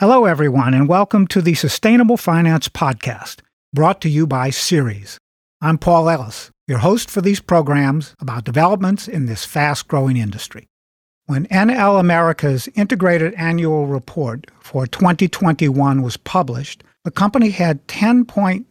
Hello, everyone, and welcome to the Sustainable Finance Podcast, brought to you by Ceres. I'm Paul Ellis, your host for these programs about developments in this fast growing industry. When Enel America's integrated annual report for 2021 was published, the company had 10.9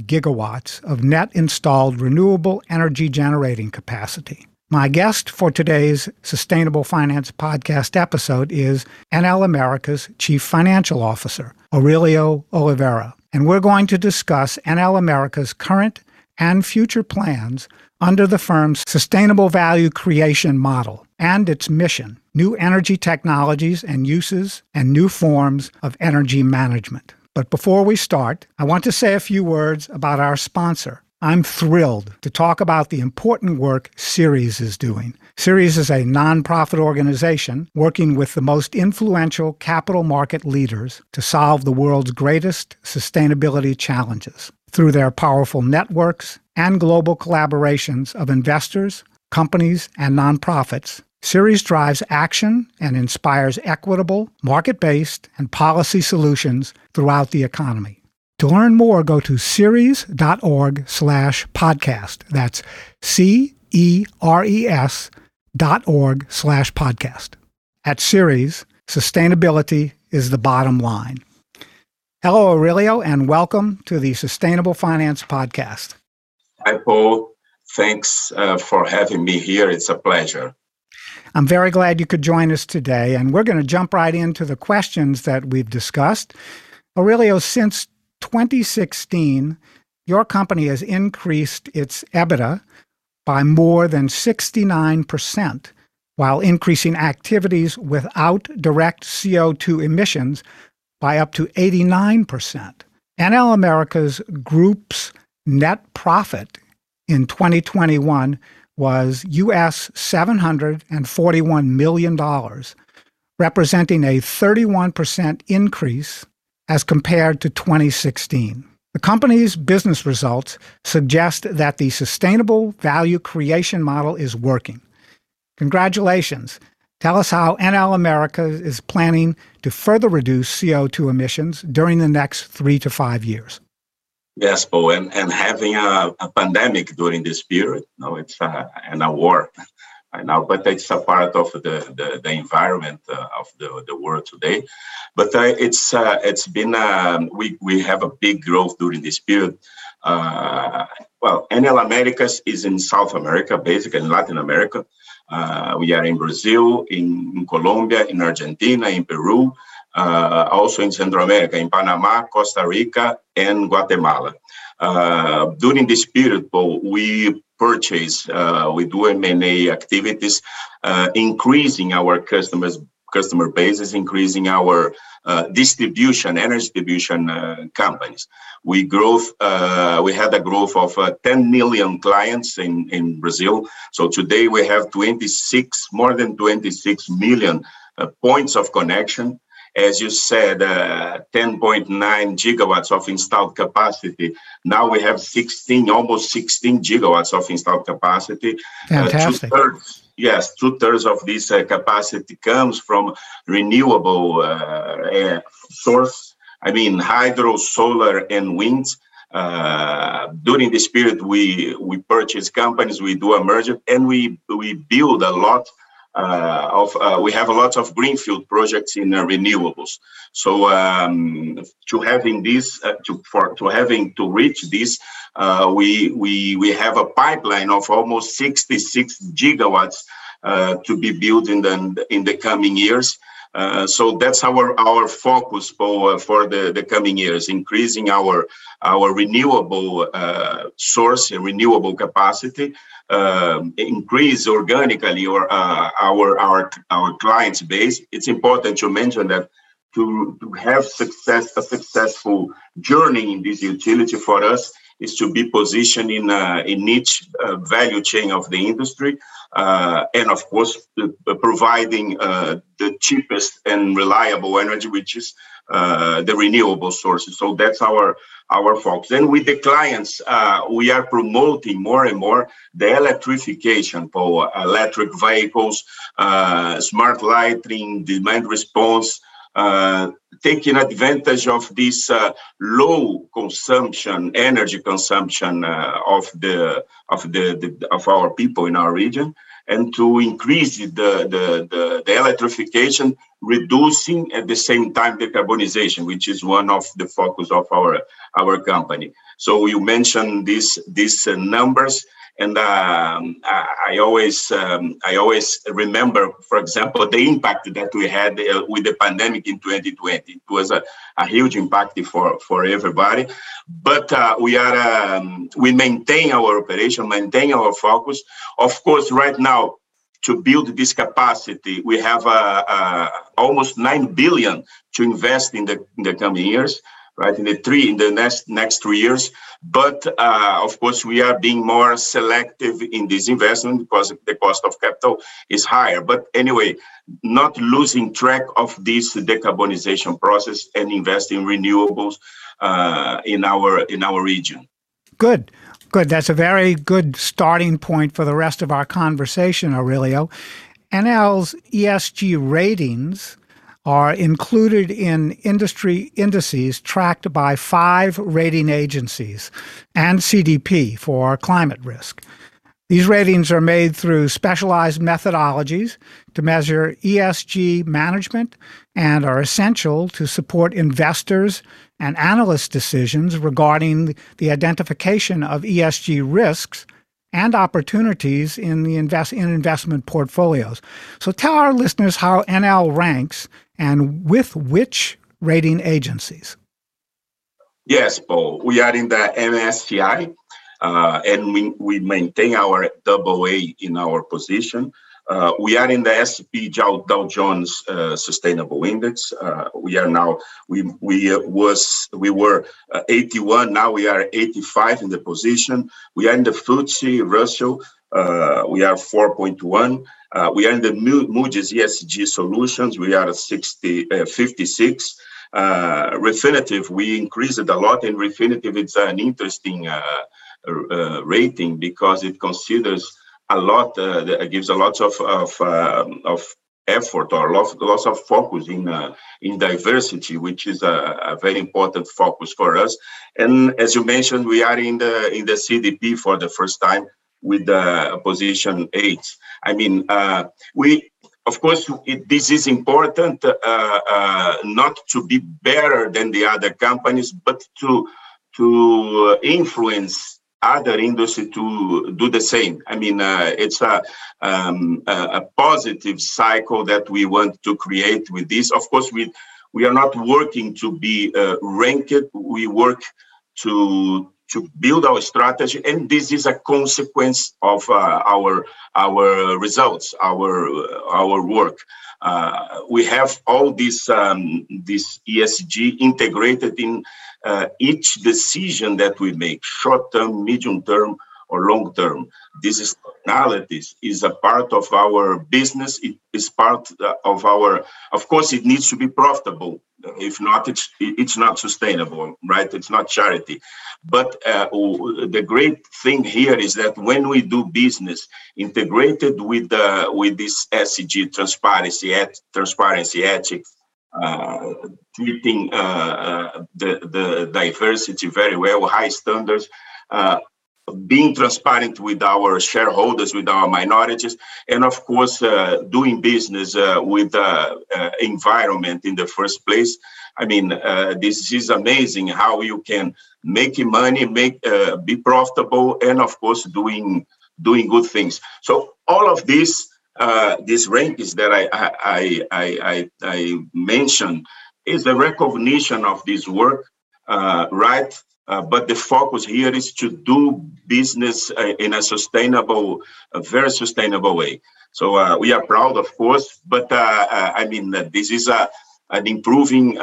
gigawatts of net installed renewable energy generating capacity. My guest for today's Sustainable Finance Podcast episode is Enel America's Chief Financial Officer, Aurelio Oliveira. And we're going to discuss Enel America's current and future plans under the firm's sustainable value creation model and its mission new energy technologies and uses and new forms of energy management. But before we start, I want to say a few words about our sponsor, I'm thrilled to talk about the important work Ceres is doing. Ceres is a nonprofit organization working with the most influential capital market leaders to solve the world's greatest sustainability challenges. Through their powerful networks and global collaborations of investors, companies, and nonprofits, Ceres drives action and inspires equitable, market based, and policy solutions throughout the economy. To learn more, go to ceres.org slash podcast. That's C-E-R-E-S dot org slash podcast. At Ceres, sustainability is the bottom line. Hello, Aurelio, and welcome to the Sustainable Finance Podcast. Hi, Paul. Thanks uh, for having me here. It's a pleasure. I'm very glad you could join us today, and we're going to jump right into the questions that we've discussed. Aurelio, since 2016, your company has increased its EBITDA by more than 69%, while increasing activities without direct CO2 emissions by up to 89%. Enel America's group's net profit in 2021 was US $741 million, representing a 31% increase as compared to 2016. The company's business results suggest that the sustainable value creation model is working. Congratulations. Tell us how Enel America is planning to further reduce CO2 emissions during the next three to five years. Yes, Paul, and, and having a, a pandemic during this period, no, it's uh, a war now, but it's a part of the the, the environment uh, of the, the world today. But uh, it's uh, it's been um, we we have a big growth during this period. Uh, well, Enel Americas is in South America, basically in Latin America. Uh, we are in Brazil, in, in, Colombia, in Argentina, in Peru, uh, also in Central America, in Panama, Costa Rica, and Guatemala. During this period, we purchase, uh, we do M&A activities, uh, increasing our customers customer bases, increasing our uh, distribution, energy distribution uh, companies. We growth, uh, we had a growth of uh, 10 million clients in, in Brazil. So today we have 26, more than 26 million points of connection as you said, uh, 10.9 gigawatts of installed capacity. Now we have 16, almost 16 gigawatts of installed capacity. Uh, Fantastic. Uh, yes, two thirds of this uh, capacity comes from renewable uh, source. I mean, hydro, solar, and wind. Uh, during this period, we we purchase companies, we do a merger, and we we build a lot uh, of uh, we have a lot of greenfield projects in uh, renewables. So um, to having this, to for to having to reach this, we we we have a pipeline of almost 66 gigawatts to be built in the in the coming years. Uh, so that's our our focus for uh, for the, the coming years, increasing our our renewable uh, source and renewable capacity, um, increase organically or our our our clients base. It's important to mention that to, to have success a successful journey in this utility for us is to be positioned in uh, in each uh, value chain of the industry, uh, and of course providing the cheapest and reliable energy, which is the renewable sources. So that's our our focus. And with the clients, uh, we are promoting more and more the electrification for electric vehicles, uh, smart lighting, demand response, uh, taking advantage of this uh, low consumption, energy consumption uh, of the of the, the, of our people in our region, and to increase the, the, the, the electrification, reducing at the same time the carbonization, which is one of the focus of our our company. So you mentioned these these uh, numbers and um, I, I, always um, I always remember, for example, the impact that we had uh, with the pandemic in 2020. It was a, a huge impact for for everybody, but uh, we are um, we maintain our operation, maintain our focus. Of course, right now. To build this capacity, we have uh, uh, almost nine billion to invest in the in the coming years right in the three in the next next three years. But uh, of course we are being more selective in this investment because the cost of capital is higher. But anyway not losing track of this decarbonization process and invest in renewables uh, in our in our region. Good. Good. That's a very good starting point for the rest of our conversation aurelio. Enel's esg ratings are included in industry indices tracked by five rating agencies and CDP for climate risk. These ratings are made through specialized methodologies to measure ESG management and are essential to support investors and analyst decisions regarding the identification of ESG risks and opportunities in the invest in investment portfolios. So tell our listeners how Enel ranks and with which rating agencies? Yes, Paul. We are in the MSCI, uh, and we, we maintain our double A in our position. Uh, we are in the S&P Dow, Jones uh, Sustainable Index. Uh, we are now we we uh, was we were uh, 81. Now we are 85 in the position. We are in the FTSE Russell. Uh, we are 4.1. Uh, we are in the Moody's ESG solutions. We are 60, uh, 56. Uh, Refinitiv, we increased it a lot. And Refinitiv, it's an interesting rating because it considers a lot, uh, gives a lot of, of, um, of effort or lots, lots of focus in uh, in diversity, which is a, a, very important focus for us. And as you mentioned, we are in the in the CDP for the first time with the position eight. I mean, uh, we of course it, this is important uh, uh, not to be better than the other companies, but to to influence other industry to do the same. I mean, uh, it's a, um, a positive cycle that we want to create with this. Of course, we we are not working to be uh, ranked. We work to to build our strategy, and this is a consequence of uh, our our results, our our work. Uh, we have all this um, this ESG integrated in uh, each decision that we make, short term, medium term, or long term. This is analysis is a part of our business. It is part uh, of our. Of course, it needs to be profitable if not, it's it's not sustainable, right? It's not charity. But uh, the great thing here is that when we do business integrated with the with this SEG transparency, et, transparency ethics, uh, treating uh, uh, the the diversity very well, high standards. Uh, being transparent with our shareholders, with our minorities, and of course, uh, doing business uh, with the environment in the first place. I mean, uh, this is amazing how you can make money, make uh, be profitable, and of course, doing doing good things. So all of this, uh, these rankings that I I I I, I mentioned, is the recognition of this work, right? Uh, but the focus here is to do business uh, in a sustainable, a very sustainable way. So uh, we are proud, of course, but uh, uh, I mean, this is a, an improving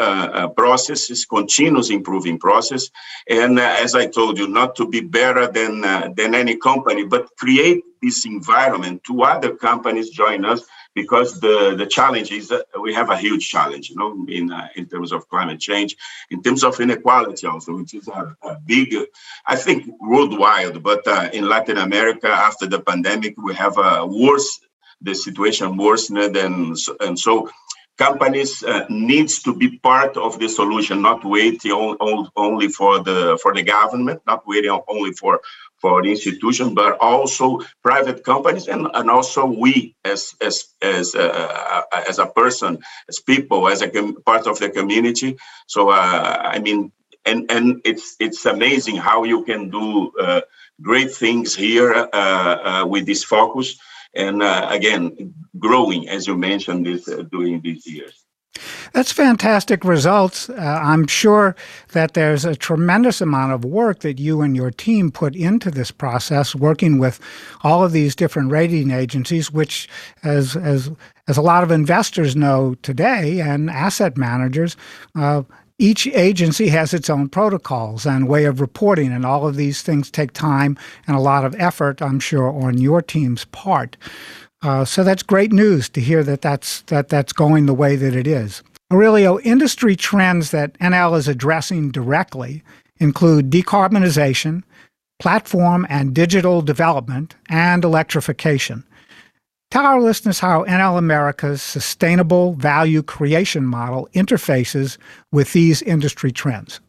process, is continuous improving process. And as I told you, not to be better than, than any company, but create this environment to other companies join us because the, the challenge is that we have a huge challenge, you know, in uh, in terms of climate change, in terms of inequality also, which is a, a big, I think, worldwide. But uh, in Latin America, after the pandemic, we have a worse, the situation worsened, and and so companies uh, needs to be part of the solution, not waiting on, only for the for the government, not waiting only for for the institution, but also private companies and, and also we as as as uh, as a person, as people, as a part of the community. So uh, I mean, and and it's it's amazing how you can do uh, great things here uh, uh, with this focus and uh, again growing as you mentioned this during these years that's fantastic results. Uh, I'm sure that there's a tremendous amount of work that you and your team put into this process, working with all of these different rating agencies, which, as as as a lot of investors know today, and asset managers, uh, each agency has its own protocols and way of reporting, and all of these things take time and a lot of effort, I'm sure, on your team's part. Uh, so that's great news to hear that that's that that's going the way that it is. Aurelio, industry trends that Enel is addressing directly include decarbonization, platform and digital development, and electrification. Tell our listeners how Enel America's sustainable value creation model interfaces with these industry trends.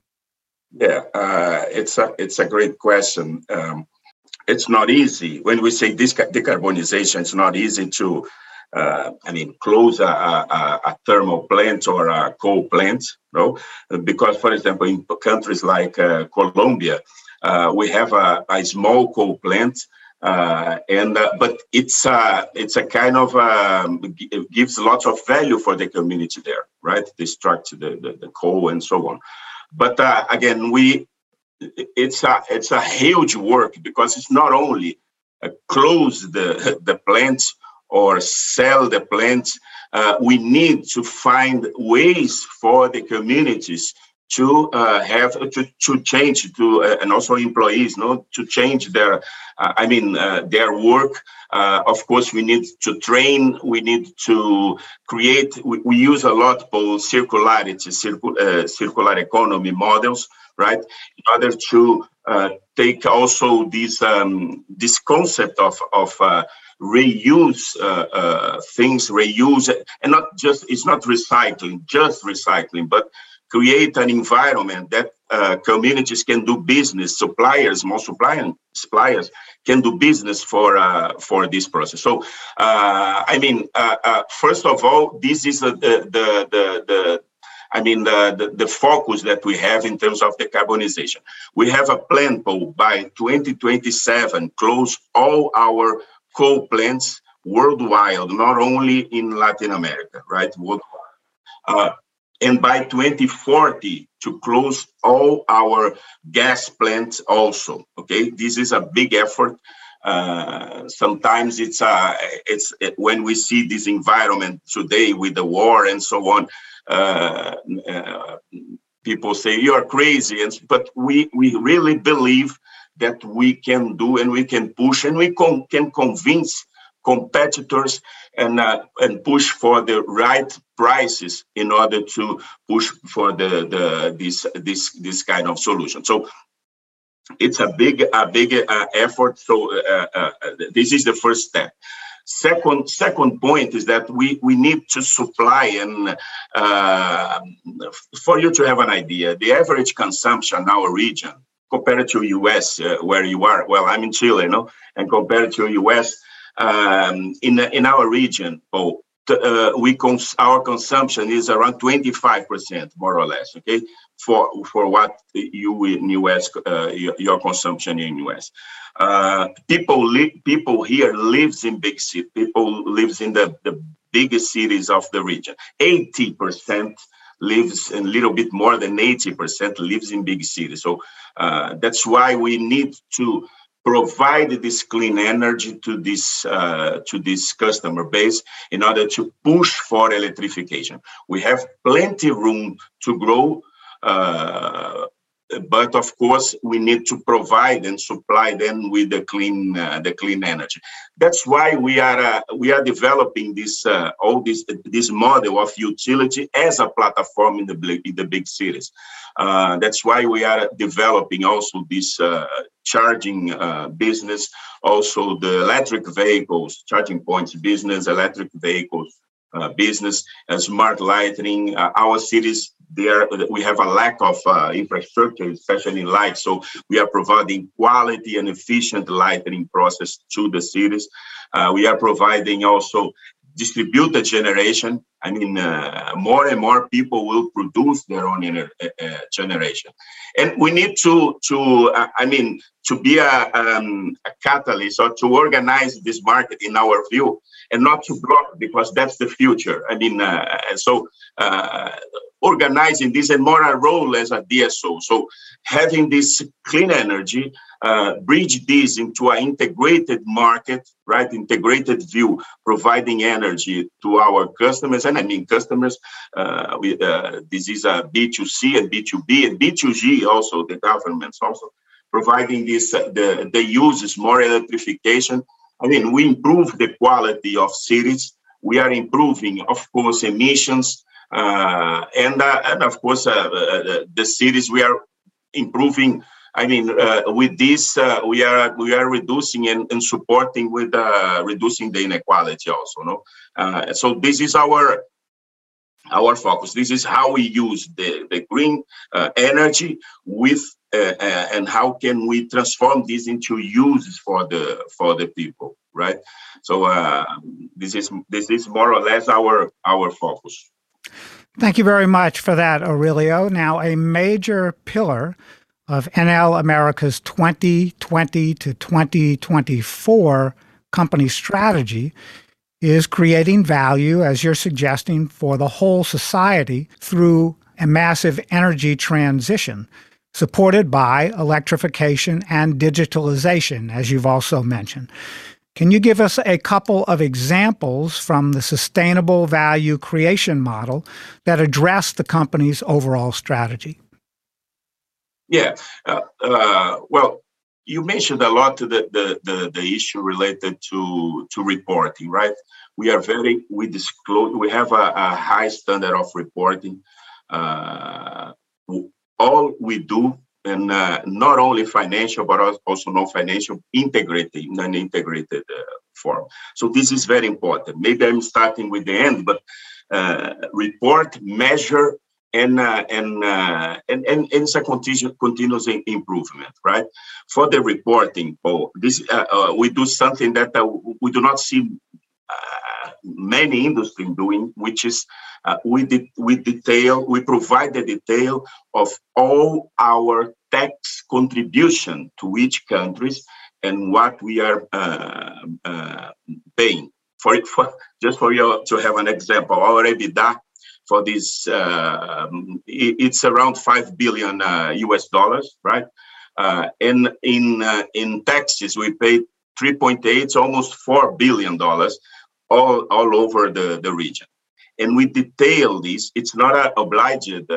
Yeah, uh, it's a it's a great question. Um, it's not easy when we say decarbonization. It's not easy to, uh, I mean, close a, a, a, thermal plant or a coal plant, no, because for example, in countries like uh, Colombia, uh, we have a, a small coal plant uh, and uh, but it's a it's a kind of um, gives lots of value for the community there, right? They structure the, the, the coal and so on. But uh, again, we it's a it's a huge work because it's not only uh, close the the plant or sell the plants. Uh, we need to find ways for the communities to uh, have to, to change to uh, and also employees no to change their uh, i mean uh, their work uh, of course we need to train we need to create we, we use a lot of circularity circul, uh, circular economy models right in order to take also this um, this concept of of reuse uh, uh, things, reuse, and not just it's not recycling, just recycling, but create an environment that uh, communities can do business, suppliers, more supplier, suppliers can do business for uh, for this process. So, uh, I mean, uh, uh, first of all, this is the the, the I mean, the, the, the, focus that we have in terms of decarbonization. We have a plan by 2027, close all our coal plants worldwide, not only in Latin America, right? Worldwide. Uh, and by 2040 to close all our gas plants also okay this is a big effort uh, sometimes it's uh, it's it, when we see this environment today with the war and so on uh, uh people say you are crazy and but we we really believe that we can do and we can push and we con- can convince competitors and uh, and push for the right prices in order to push for the the this this this kind of solution. So it's a big a big uh, effort. So uh, uh, this is the first step. Second second point is that we we need to supply and uh, for you to have an idea, the average consumption in our region compared to US uh, where you are. Well, I'm in Chile, you know, and compared to US um, in in our region, oh, uh, we cons- our consumption is around 25% more or less okay for for what you in us uh, your, your, consumption in us uh, people li- people here lives in big city people lives in the, the biggest cities of the region. 80% lives a little bit more than 80% lives in big cities. So uh, that's why we need to provide this clean energy to this uh, to this customer base in order to push for electrification. We have plenty room to grow but of course we need to provide and supply them with the clean uh, the clean energy. That's why we are uh, we are developing this uh, all this this model of utility as a platform in the in the big cities. Uh, that's why we are developing also this uh, charging uh, business also the electric vehicles charging points business electric vehicles uh, business, uh, smart lighting. Uh, our cities, there we have a lack of uh, infrastructure, especially in light. So we are providing quality and efficient lighting process to the cities. Uh, we are providing also distributed generation. I mean, uh, more and more people will produce their own uh, uh, generation, and we need to to uh, I mean to be a, um, a catalyst or to organize this market in our view, and not to block because that's the future. I mean, uh, so uh, organizing this and more a role as a DSO. So having this clean energy, uh, bridge this into an integrated market, right? Integrated view, providing energy to our customers. And I mean customers, uh, uh, this is a B2C and B2B and B2G also, the governments also providing this, uh, the, the uses more electrification. I mean, we improve the quality of cities. We are improving, of course, emissions, uh, and uh, and of course uh, uh, the cities we are improving. I mean, with this we are we are reducing and, and supporting with reducing the inequality also. No, so this is our our focus. This is how we use the, the green uh, energy with uh, uh, Uh, uh, and how can we transform this into uses for the for the people, right? So um, this is this is more or less our our focus. Thank you very much for that, Aurelio. Now, a major pillar of Enel America's 2020 to 2024 company strategy is creating value, as you're suggesting, for the whole society through a massive energy transition supported by electrification and digitalization, as you've also mentioned. Can you give us a couple of examples from the sustainable value creation model that address the company's overall strategy? Yeah, uh, uh, well, you mentioned a lot the, the, the, the, issue related to, to reporting, right? We are very, we disclose, we have a, a high standard of reporting. Uh, all we do and uh, not only financial but also non-financial integrated in an integrated uh, form so this is very important maybe i'm starting with the end but uh, report measure and, uh, and, uh, and, and, and it's a continuous, continuous improvement, right? For the reporting, oh, this uh, we do something that we do not see many industry doing, which is uh, we, de- we detail, we provide the detail of all our tax contribution to each countries and what we are uh, uh, paying. For, for just for you to have an example, our EBITDA for this uh, it's around five billion US uh, dollars, right? Uh, and in uh, in taxes we pay 3.8, almost four billion dollars, all all over the the region. And we detail this. It's not an obliged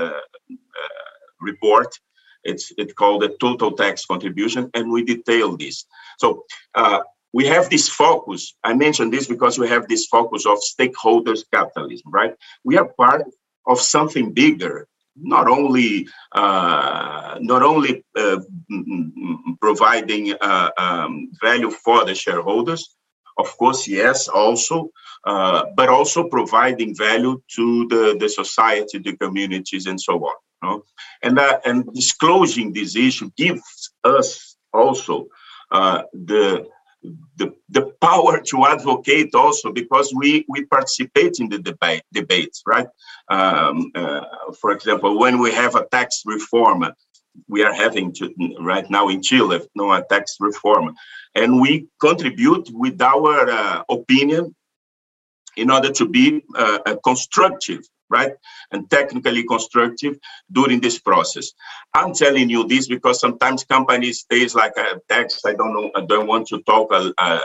report it's it's called a total tax contribution, and we detail this. So uh, we have this focus. I mentioned this because we have this focus of stakeholders capitalism, right? We are part of something bigger. Not only uh, not only uh, providing uh, um, value for the shareholders, of course, yes, also, uh, but also providing value to the, the society, the communities, and so on. No? And, uh, and disclosing this issue gives us also uh, the, the, the power to advocate also because we, we participate in the debate, debates, right? Um, uh, for example, when we have a tax reform, we are having to, right now in Chile, no a tax reform, and we contribute with our uh, opinion in order to be uh, constructive right? And technically constructive during this process. I'm telling you this because sometimes companies stays like a tax. I don't know. I don't want to talk uh, uh,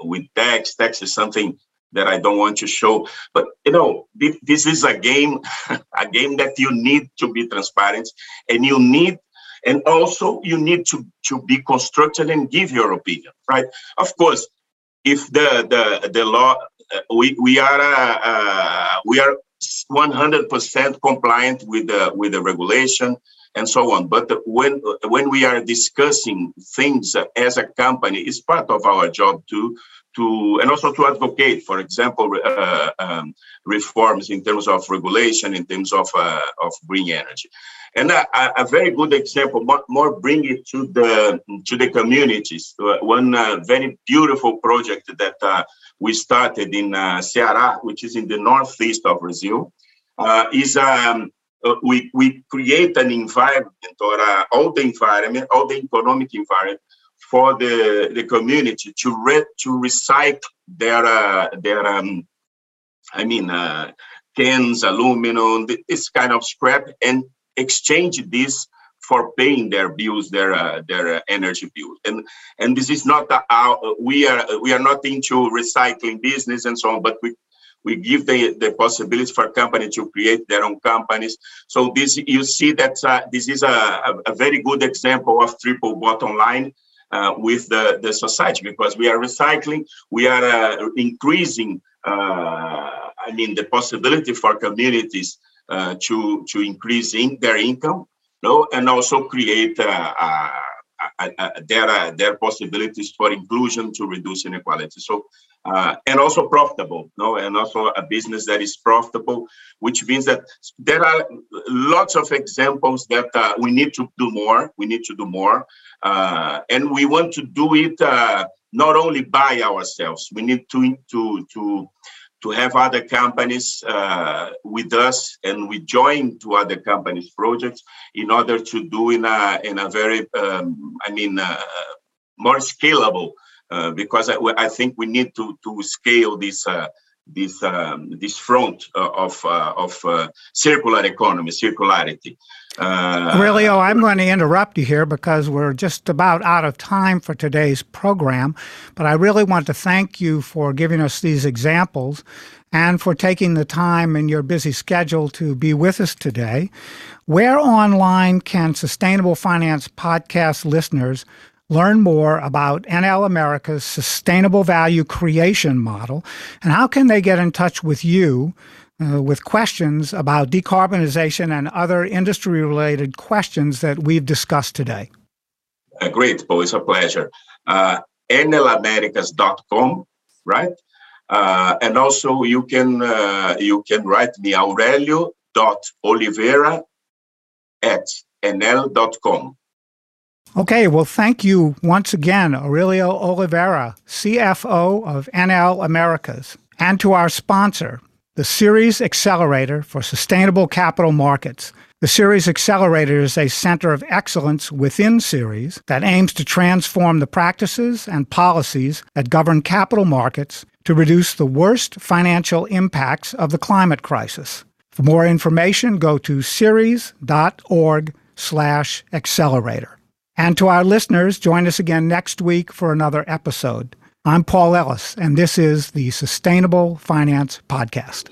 with tax. Tax is something that I don't want to show. But you know, this is a game, a game that you need to be transparent, and you need, and also you need to to be constructive and give your opinion, right? Of course, if the the the law, uh, we we are uh, uh we are 100% compliant with the with the regulation and so on. But when when we are discussing things as a company, it's part of our job too to and also to advocate, for example, uh, um, reforms in terms of regulation, in terms of uh, of green energy. And a, a, very good example, more, bring it to the to the communities. Uh, one uh, very beautiful project that uh, we started in uh, Ceará, which is in the northeast of Brazil, is um, we we create an environment or all the environment, all the economic environment for the, the community to re, to recycle their uh, their um, I mean uh, cans, aluminum, this kind of scrap, and exchange this for paying their bills, their uh, their uh, energy bills, and and this is not our we are we are not into recycling business and so on, but we we give the, the possibility for company to create their own companies. So this you see that uh, this is a, a, very good example of triple bottom line uh, with the, the society because we are recycling, we are uh, increasing, uh, I mean, the possibility for communities uh, to to increase in their income, no, and also create uh, are there their possibilities for inclusion to reduce inequality. So uh, and also profitable, no, and also a business that is profitable, which means that there are lots of examples that uh, we need to do more. We need to do more, uh, and we want to do it uh, not only by ourselves. We need to to to to have other companies uh, with us, and we join to other companies' projects in order to do in a in a very, um, I mean, uh, more scalable uh, because I, I, think we need to to scale this uh, this um, this front uh, of uh, of uh, circular economy, circularity. Aurelio, I'm going to interrupt you here because we're just about out of time for today's program. But I really want to thank you for giving us these examples and for taking the time in your busy schedule to be with us today. Where online can Sustainable Finance podcast listeners learn more about Enel America's sustainable value creation model, and how can they get in touch with you uh, with questions about decarbonization and other industry related questions that we've discussed today? Uh, great, Paul. It's a pleasure. Uh, enelamericas.com, right? Uh, and also you can uh, you can write me aurelio.oliveira at enel.com. Okay, well, thank you once again, Aurelio Oliveira, CFO of Enel Americas, and to our sponsor, the Ceres Accelerator for Sustainable Capital Markets. The Ceres Accelerator is a center of excellence within Ceres that aims to transform the practices and policies that govern capital markets to reduce the worst financial impacts of the climate crisis. For more information, go to ceres.org slash accelerator. And to our listeners, join us again next week for another episode. I'm Paul Ellis, and this is the Sustainable Finance Podcast.